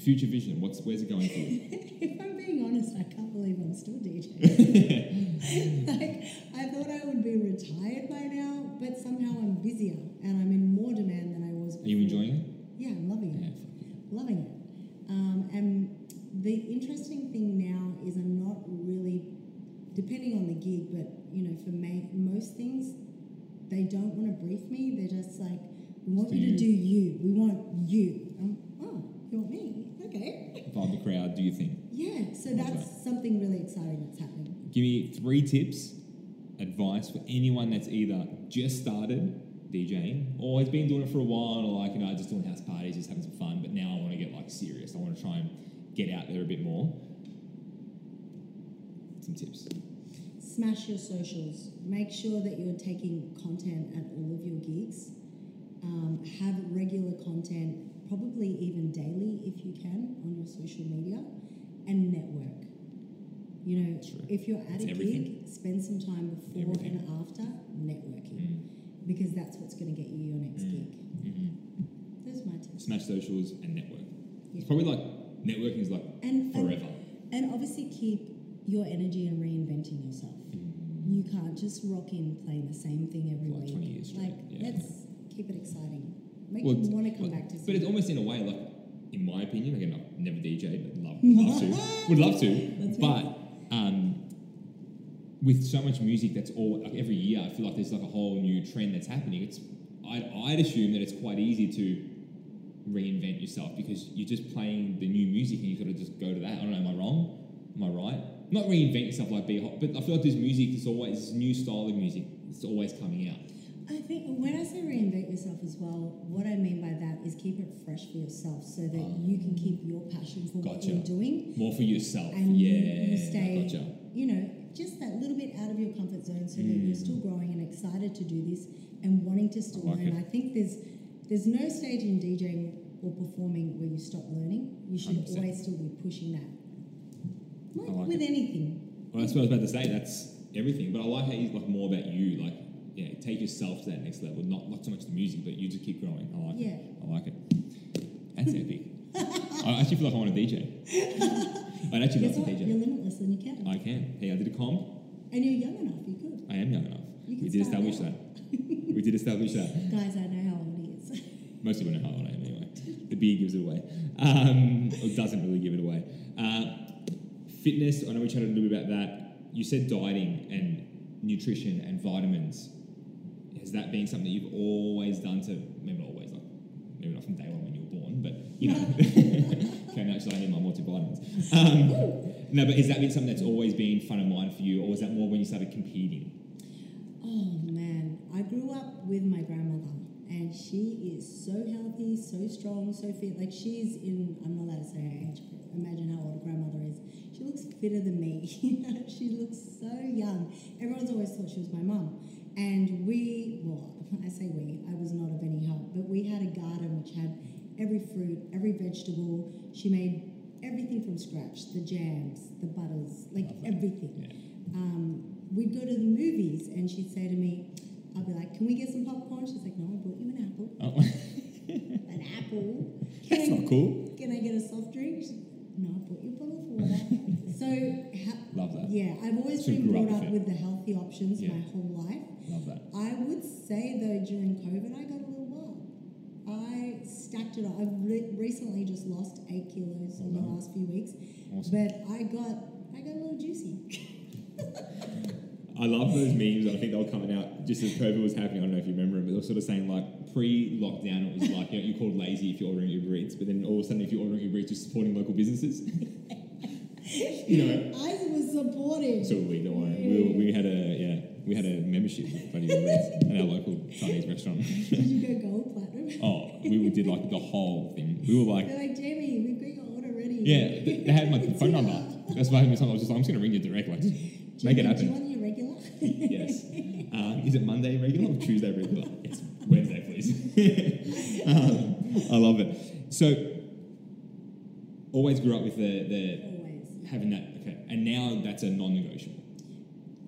Future vision. What's where's it going for if I'm being honest, I can't believe I'm still DJing. like, I thought I would be retired by now, but somehow I'm busier and I'm in more demand than I was. Are you enjoying it? Yeah, I'm loving it. Yeah. Loving it. Um, and the interesting thing now is I'm not really, depending on the gig, but you know, for ma- most things, they don't want to brief me. They're just like, we want you you. to do you. We want you. Um, oh, you want me? Okay. Vibe the crowd. Do you think? Yeah, so that's something really exciting that's happening. Give me three tips, advice for anyone that's either just started DJing or has been doing it for a while or like, you know, just doing house parties, just having some fun, but now I want to get like serious. I want to try and get out there a bit more. Some tips. Smash your socials. Make sure that you're taking content at all of your gigs. Um, have regular content, probably even daily if you can, on your social media, and network. You know, if you're at a everything. gig, spend some time before Everything. and after networking Mm. because that's what's going to get you your next Mm. gig. hmm Those my tips. Smash socials and network. Yeah. It's probably like networking is like And, and forever. And obviously keep your energy and reinventing yourself. Mm. You can't just rock in playing the same thing every like week. 20 years straight, like yeah. let's keep it exciting. Make Well, them want to come well, back to. But it's almost in a way like, in my opinion, again, I've never DJed, but love, love to, would love to. But um, with so much music that's all like every year, I feel like there's like a whole new trend that's happening. It's I'd, I'd assume that it's quite easy to reinvent yourself because you're just playing the new music and you sort of just go to that. I don't know, am I wrong? Am I right? Not reinvent yourself like be hot, but I feel like there's music. There's always this new style of music. It's always coming out. I think when I say reinvent yourself as well, what I mean by that is keep it fresh for yourself so that Ah. you can keep your passion for what you're doing More for yourself. and yeah, you stay, gotcha. you know, just that little bit out of your comfort zone so that you're Mm. still growing and excited to do this and wanting to still I like learn. it. I think there's there's no stage in DJing or performing where you stop learning. You should 100%. always still be pushing that. Like, like with it. anything. Well, that's what I was about to say. That's everything. But I like how you like more about you. Like, yeah, take yourself to that next level. Not not so much the music, but you just keep growing. I like Yeah. it. I like it. That's epic. I actually feel like I want to DJ. I'd actually Guess love to You're DJ. limitless and you can. I can. Hey, I did a comp. and you're young enough, you could. I am young enough. You We did establish now. that. We did establish that. Guys, I know how old he is. Most people know how old I am anyway. The beer gives it away. Um, or doesn't really give it away. Uh, fitness, I know we chatted a little bit about that. You said dieting and nutrition and vitamins. Has that been something that you've always done to, maybe not always, like, maybe not from day one when you were born, but, you know. okay, actually, I need my multivitamins. Um, no, but has that been something that's always been front of mind for you, or was that more when you started competing? Oh man, I grew up with my grandmother, and she is so healthy, so strong, so fit. Like she's in, I'm not allowed to say her age, but imagine how old a grandmother is. She looks fitter than me. You know, she looks so young. Everyone's always thought she was my mum, and we, well, I say we, I was not of any help, but we had a garden which had every fruit, every vegetable. She made everything from scratch: the jams, the butters, like everything Yeah. um, we'd go to the movies and she'd say to me, I'll be like, Can we get some popcorn? She's like, No, I bought you an apple. Oh, An apple? that's Can I, not cool. can I get a soft drink? She's like, No, I bought you a bottle of water. so, ha- Love that. yeah, I've always So been grew up brought up with the healthy options Yeah. my whole life. Love that. I would say though, during COVID, I got a little wild. I stacked it up. I've re- recently just lost eight kilos oh, in the last few weeks, Awesome. but I got I got a little juicy. I love those memes. I think they were coming out just as COVID was happening. I don't know if you remember them, but they were sort of saying like pre-lockdown, it was like you know, you're called lazy if you're ordering Uber Eats, but then all of a sudden if you're ordering Uber Eats, you're supporting local businesses. you know, I was supportive. so we don't worry. We, we had a yeah, we had a membership with Bloody Uber Eats at our local Chinese restaurant. Did you go gold platinum? oh, we did like the whole thing. We were like, They're like, Jamie, we've got your order ready. yeah, they they had my phone number. That's why I was just like, I'm just going to ring you direct, like, just make it Jamie, Do you happen. want your regular? Yes. Um, is it Monday regular or Tuesday regular? It's Wednesday, please. um, I love it. So, always grew up with the, the Always. having that. Okay, and now that's a non-negotiable.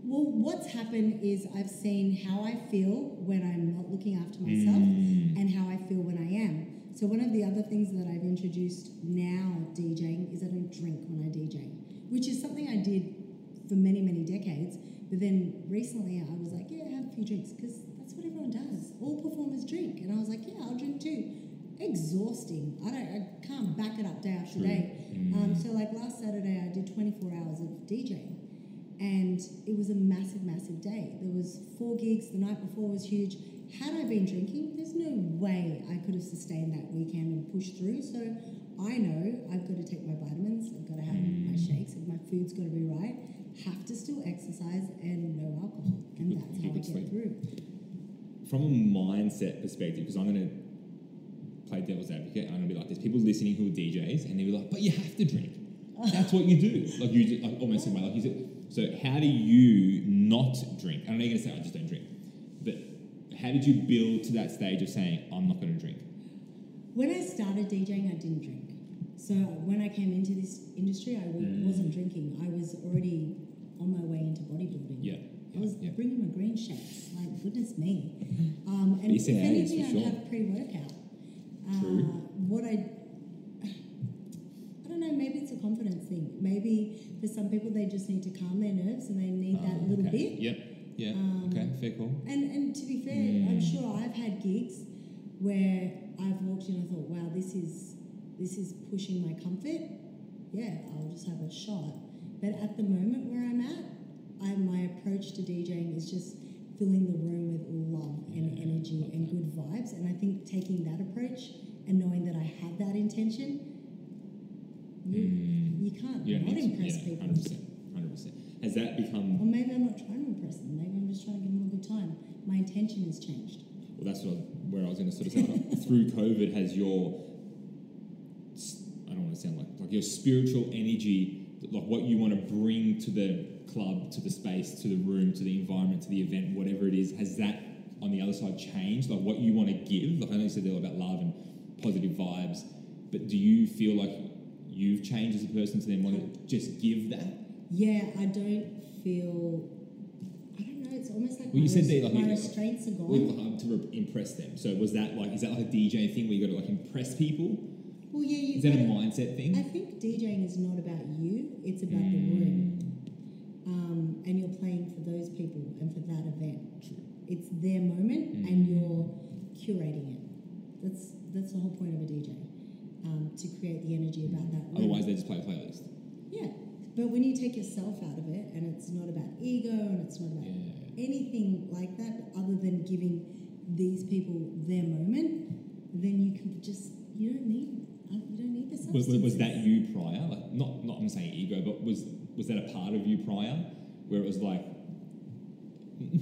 Well, what's happened is I've seen how I feel when I'm not looking after myself Mm. and how I feel when I am. So one of the other things that I've introduced now DJing is I don't drink when I DJ, which is something I did for many, many decades. But then recently I was like, yeah, have a few drinks because that's what everyone does. All performers drink. And I was like, yeah, I'll drink too. Exhausting. I don't. I can't back it up day after True. day. Um, so like last Saturday I did 24 hours of DJing and it was a massive, massive day. There was four gigs. The night before was huge. Had I been drinking, there's no way I could have sustained that weekend and pushed through. So I know I've got to take my vitamins. I've got to have my mm. shakes. And my food's got to be right. Have to still exercise and no alcohol, and that's how I get sleep. through. From a mindset perspective, because I'm going to play devil's advocate, I'm going to be like, there's people listening who are DJs, and they'll be like, but you have to drink. That's what you do. Like you, just, like almost in my like you said. So how do you not drink? I know you're going to say I just don't drink, but how did you build to that stage of saying I'm not going to drink? When I started DJing, I didn't drink. So when I came into this industry, I w- wasn't drinking. I was already on my way into bodybuilding. Yeah. I was Yeah. bringing my green shakes. Like goodness me. Um, and if anything, I'd sure. have pre-workout. Uh, True. What I I don't know. Maybe it's a confidence thing. Maybe for some people, they just need to calm their nerves and they need that Oh, little okay. bit. Yep. Yeah. Um, okay. Fair call. And and to be fair, I'm sure I've had gigs where I've walked in I thought, wow, this is this is pushing my comfort. Yeah, I'll just have a shot. But at the moment where I'm at, I, my approach to DJing is just filling the room with love and energy and good vibes. And I think taking that approach and knowing that I have that intention, you, Mm. you can't You not impress yeah, people. 100%. 100%. Has that become Or maybe I'm not trying to impress them. Maybe I'm just trying to give them a good time. My intention has changed. Well, that's what, where I was going to sort of say. through COVID, has your I don't want to sound like like your spiritual energy, like what you want to bring to the club, to the space, to the room, to the environment, to the event, whatever it is, has that on the other side changed? Like what you want to give? Like I know you said earlier about love and positive vibes, but do you feel like you've changed as a person to then want to just give that? Yeah, I don't feel. I don't know. It's almost like Well, you said there, like, my you- restraints are gone. um, to re- impress them. So was that like is that like a DJ thing where you got to like impress people? Well, yeah, you Is that a mindset thing? I think DJing is not about you; it's about the Mm. room, um, and you're playing for those people and for that event. It's their moment, Mm. and you're curating it. That's that's the whole point of a DJ, um, to create the energy about that room. Otherwise, they just play a playlist. Yeah, but when you take yourself out of it, and it's not about ego, and it's not about Yeah. Anything like that, other than giving these people their moment, then you can just you don't need uh, you don't need the substance. was, was that you prior? Like not not I'm saying ego, but was was that a part of you prior, where it was like,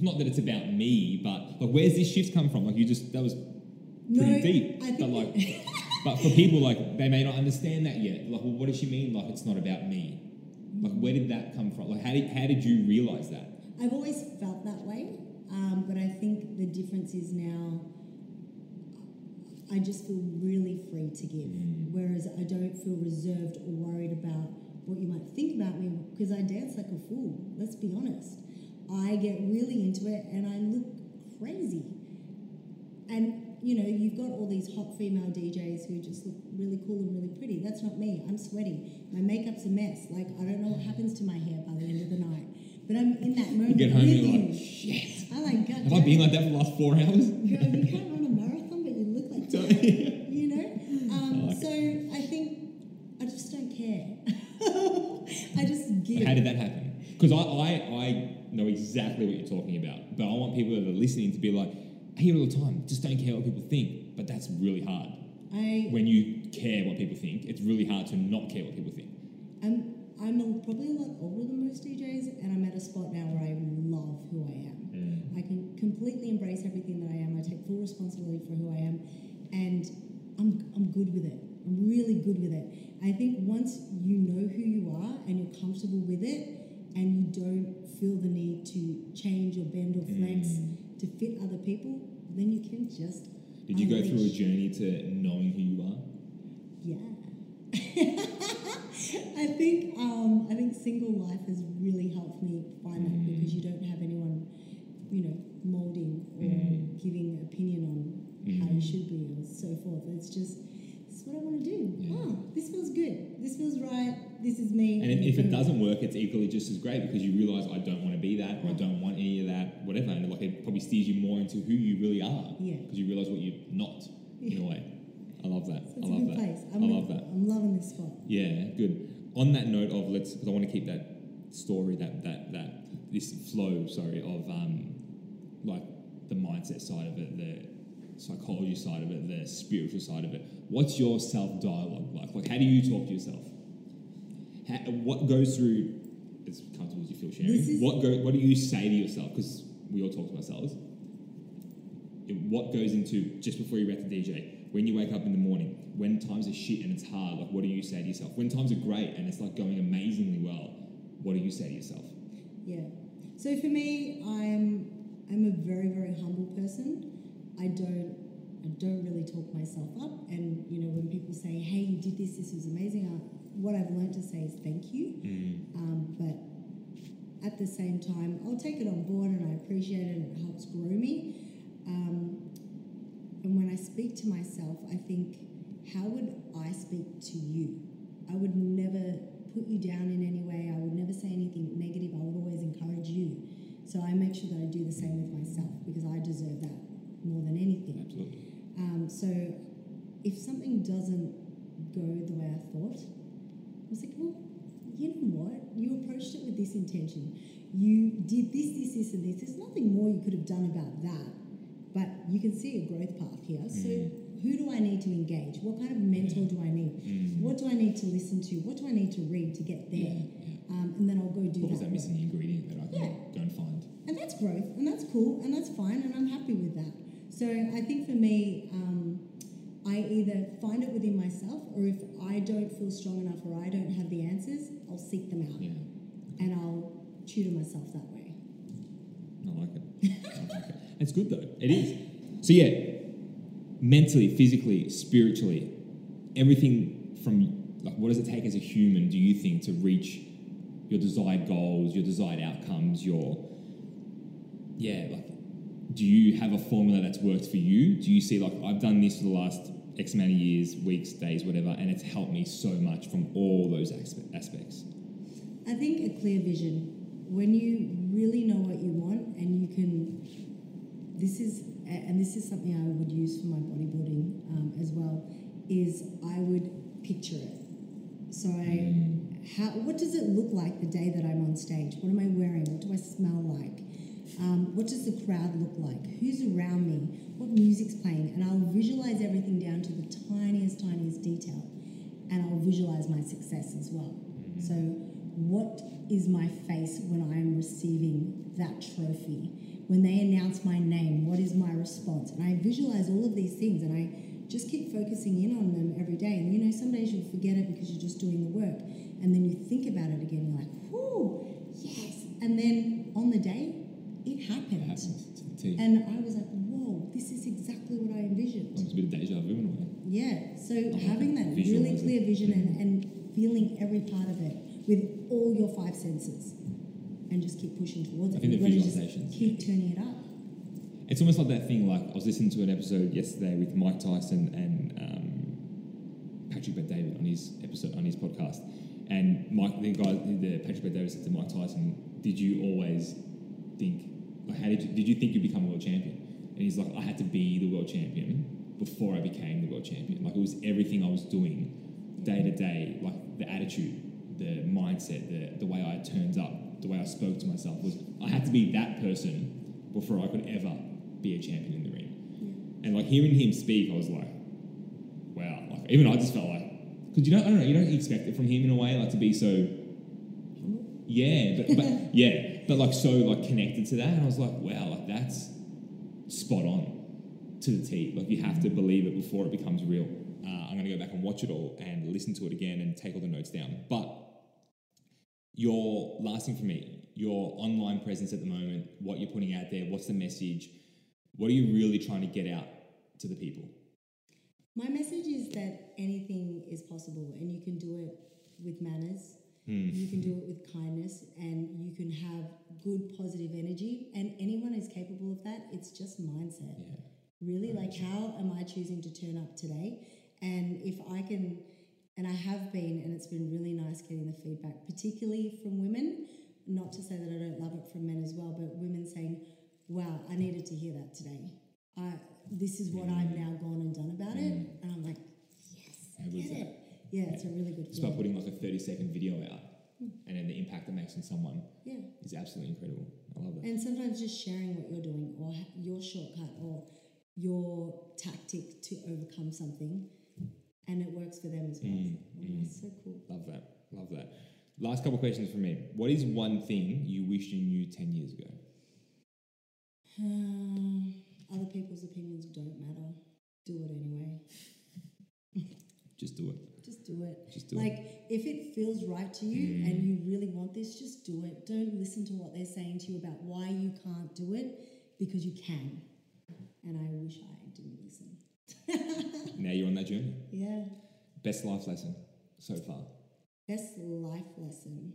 not that it's about me, but like where's this shift come from? Like you just that was pretty No, deep, I think but like, but for people like they may not understand that yet. Like, well, what does she mean? Like it's not about me. Like where did that come from? Like how did how did you realize that? I've always felt that way, um, but I think the difference is now I just feel really free to give, Mm. whereas I don't feel reserved or worried about what you might think about me because I dance like a fool. Let's be honest. I get really into it and I look crazy. And you know, you've got all these hot female DJs who just look really cool and really pretty. That's not me. I'm sweaty. My makeup's a mess. Like I don't know what happens to my hair by the end of the night. But I'm in that moment. You get home, you're like, shit. I like God Have I been like that for the last four hours? Girl, you can't run a marathon, but you look like Totally. you know? Um, like so I think I just don't care. I just give. How did that happen? Because I, I, I know exactly what you're talking about, but I want people that are listening to be like, I hear it all the time, just don't care what people think. But that's really hard. I, When you care what people think, it's really hard to not care what people think. I'm probably a lot older than most DJs, and I'm at a spot now where I love who I am. Mm. I can completely embrace everything that I am. I take full responsibility for who I am, and I'm, I'm good with it. I'm really good with it. I think once you know who you are and you're comfortable with it, and you don't feel the need to change or bend or flex mm. to fit other people, then you can just. Did you go through a journey to knowing who you are? Yeah. I think um, I think single life has really helped me find that mm. because you don't have anyone, you know, molding or giving opinion on how you mm. should be and so forth. It's just this is what I want to do. Oh, this feels good. This feels right. This is me. And if it doesn't work, it's equally just as great because you realize I don't want to be that or I don't want any of that, whatever. And like it probably steers you more into who you really are. Yeah. Because you realize what you're not in a way. I love that. it's I a love good that. place. I I'm, love that. I'm loving this spot. Yeah, good. On that note of let's, because I want to keep that story, that that that this flow, sorry, of um, like the mindset side of it, the psychology side of it, the spiritual side of it. What's your self dialogue like? Like, how do you talk to yourself? How, what goes through? As comfortable as you feel sharing. Is- what go? What do you say to yourself? Because we all talk to ourselves. What goes into just before you're about to DJ? When you wake up in the morning, when times are shit and it's hard, like what do you say to yourself? When times are great and it's like going amazingly well, what do you say to yourself? Yeah. So for me, I'm I'm a very very humble person. I don't I don't really talk myself up, and you know when people say, "Hey, you did this. This was amazing," I, what I've learned to say is thank you. Um, but at the same time, I'll take it on board and I appreciate it and it helps grow me. Um, and when I speak to myself, I think, how would I speak to you? I would never put you down in any way. I would never say anything negative. I would always encourage you. So I make sure that I do the same with myself because I deserve that more than anything. Absolutely. Um, so if something doesn't go the way I thought, I was like, well, you know what? You approached it with this intention. You did this, this, this, and this. There's nothing more you could have done about that. But you can see a growth path here. So who do I need to engage? What kind of mentor do I need? What do I need to listen to? What do I need to read to get there? Um, and then I'll go do What was that. that work. missing ingredient that I can Yeah. go and find? And that's growth, and that's cool, and that's fine, and I'm happy with that. So I think for me, um, I either find it within myself, or if I don't feel strong enough or I don't have the answers, I'll seek them out Yeah, and I'll tutor myself that way. I like it. I like it. It's good though. It is. So yeah, mentally, physically, spiritually, everything from like what does it take as a human? Do you think to reach your desired goals, your desired outcomes, your yeah, like do you have a formula that's worked for you? Do you see like I've done this for the last X amount of years, weeks, days, whatever, and it's helped me so much from all those aspects. I think a clear vision. When you really know what you want and you can, this is, and this is something I would use for my bodybuilding um, as well, is I would picture it. So I, how, what does it look like the day that I'm on stage? What am I wearing? What do I smell like? Um, what does the crowd look like? Who's around me? What music's playing? And I'll visualize everything down to the tiniest, tiniest detail. And I'll visualize my success as well. So, what is my face when I'm receiving that trophy? When they announce my name, what is my response? And I visualize all of these things and I just keep focusing in on them every day. And you know, some days you'll forget it because you're just doing the work. And then you think about it again, you're like, whoo, yes. And then on the day, it happened. It happens to the T. And I was like, whoa, this is exactly what I envisioned. It's a bit of deja vu in a way. Yeah. So having that really clear vision and, and feeling every part of it with all your five senses and just keep pushing towards I it. think the got to just visualizations, keep turning it up. It's almost like that thing. Like I was listening to an episode yesterday with Mike Tyson and um, Patrick Bet David on his episode on his podcast, and Mike, the guy, the Patrick Bet David said to Mike Tyson, "Did you always think, like, how did you did you think you'd become a world champion?" And he's like, "I had to be the world champion before I became the world champion. Like it was everything I was doing day to day, like the attitude, the mindset, the, the way I turned up, the way I spoke to myself was I had to be that person before I could ever be a champion in the ring. And like hearing him speak, I was like, wow. Like even I just felt like, because you don't, I don't know, you don't expect it from him in a way, like to be so, yeah, but, but yeah, but like so like connected to that. And I was like, wow, like that's spot on to the T. Like you have to believe it before it becomes real. Uh, I'm going to go back and watch it all and listen to it again and take all the notes down. But your last thing for me, your online presence at the moment, what you're putting out there, what's the message? What are you really trying to get out to the people? My message is that anything is possible and you can do it with manners, hmm. you can do it with kindness, and you can have good positive energy. And anyone is capable of that. It's just mindset. Yeah. Really, like how am I choosing to turn up today? And if I can, and I have been, and it's been really nice getting the feedback, particularly from women. Not to say that I don't love it from men as well, but women saying, "Wow, I needed to hear that today. I, this is what I've now gone and done about it." Mm. And I'm like, "Yes, I How good's get that? it." Yeah, it's a really good Just by feeling. putting like a 30 second video out mm. and then the impact that makes on someone Yeah. is absolutely incredible. I love that. And sometimes just sharing what you're doing or ha- your shortcut or your tactic to overcome something and it works for them as well. Mm, Oh, That's so cool. Love that. Love that. Last couple of questions for me. What is one thing you wish you knew 10 years ago? Um, other people's opinions don't matter. Do it anyway. Just do it. Just do it. Just do like it. if it feels right to you and you really want this, just do it. Don't listen to what they're saying to you about why you can't do it because you can. And I wish I didn't listen. Now you're on that journey. Yeah. Best life lesson so far. Best life lesson.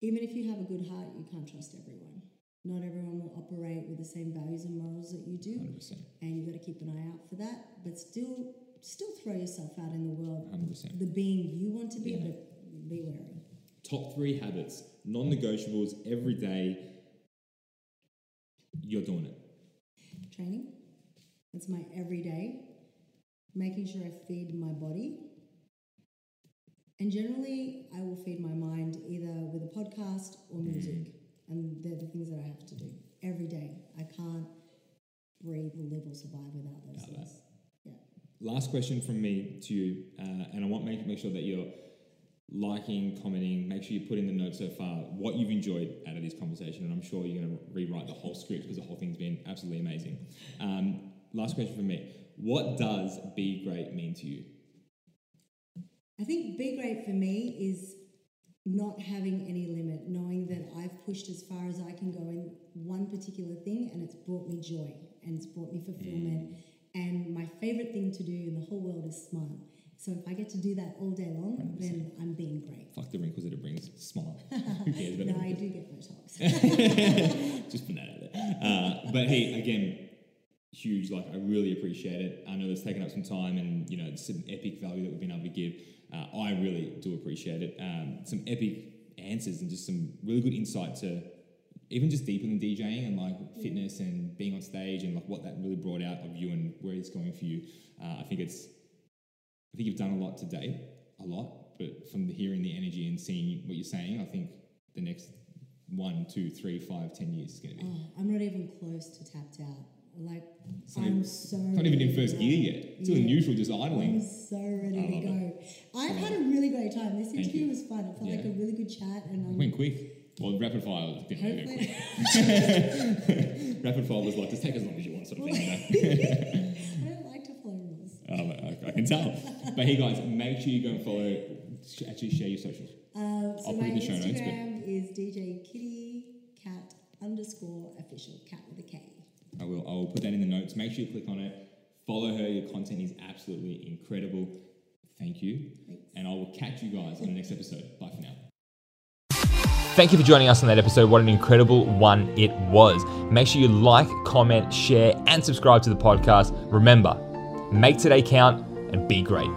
Even if you have a good heart, you can't trust everyone. Not everyone will operate with the same values and morals that you do, 100%. and you've got to keep an eye out for that. But still, still throw yourself out in the world, 100%. the being you want to be, Yeah. but be wary. Top three habits, non negotiables, every day. You're doing it. Training. That's my everyday. Making sure I feed my body. And generally, I will feed my mind either with a podcast or music. And they're the things that I have to do every day. I can't breathe, live, or survive without those Without that. Yeah. Last question from me to you, uh, and I want to make, make sure that you're liking, commenting, make sure you put in the notes so far what you've enjoyed out of this conversation, and I'm sure you're going to rewrite the whole script because the whole thing's been absolutely amazing. Um, last question for me: What does be great mean to you? I think be great for me is not having any limit, knowing that I've pushed as far as I can go in one particular thing and it's brought me joy and it's brought me fulfillment. And my favorite thing to do in the whole world is smile. So if I get to do that all day long, then I'm being great. Fuck the wrinkles that it brings. Smile. Who cares about No, I do get Botox. Just put that out there. Uh, but hey, again, huge. Like I really appreciate it. I know it's taken up some time, and you know, it's some epic value that we've been able to give. Uh, I really do appreciate it. Um, some epic answers and just some really good insight to even just deeper than DJing and like fitness and being on stage and like what that really brought out of you and where it's going for you. Uh, I think it's. I think you've done a lot today, a lot. But from the hearing the energy and seeing what you're saying, I think the next one, two, three, five, ten years is going to be. oh, I'm not even close to tapped out. Like, not I'm so. Not even in first gear yet. It's still in neutral, just idling. I'm so ready I to go. I've had a really great time. This interview was fun. It felt like a really good chat, and It I'm went quick. Well, rapid fire really go quick. rapid fire was like, just take as long as you want, sort of thing. You know? I don't like to follow rules. um, I, I can tell. But hey, guys, make sure you go and follow. Actually, share your socials. Um, so I'll put my it in the show notes, but- Instagram is DJ Kitty Kat underscore official cat with a K. I will. I will put that in the notes. Make sure you click on it. Follow her. Your content is absolutely incredible. Thank you. Thanks. And I will catch you guys on the next episode. Bye for now. Thank you for joining us on that episode. What an incredible one it was. Make sure you like, comment, share, and subscribe to the podcast. Remember, make today count and be great.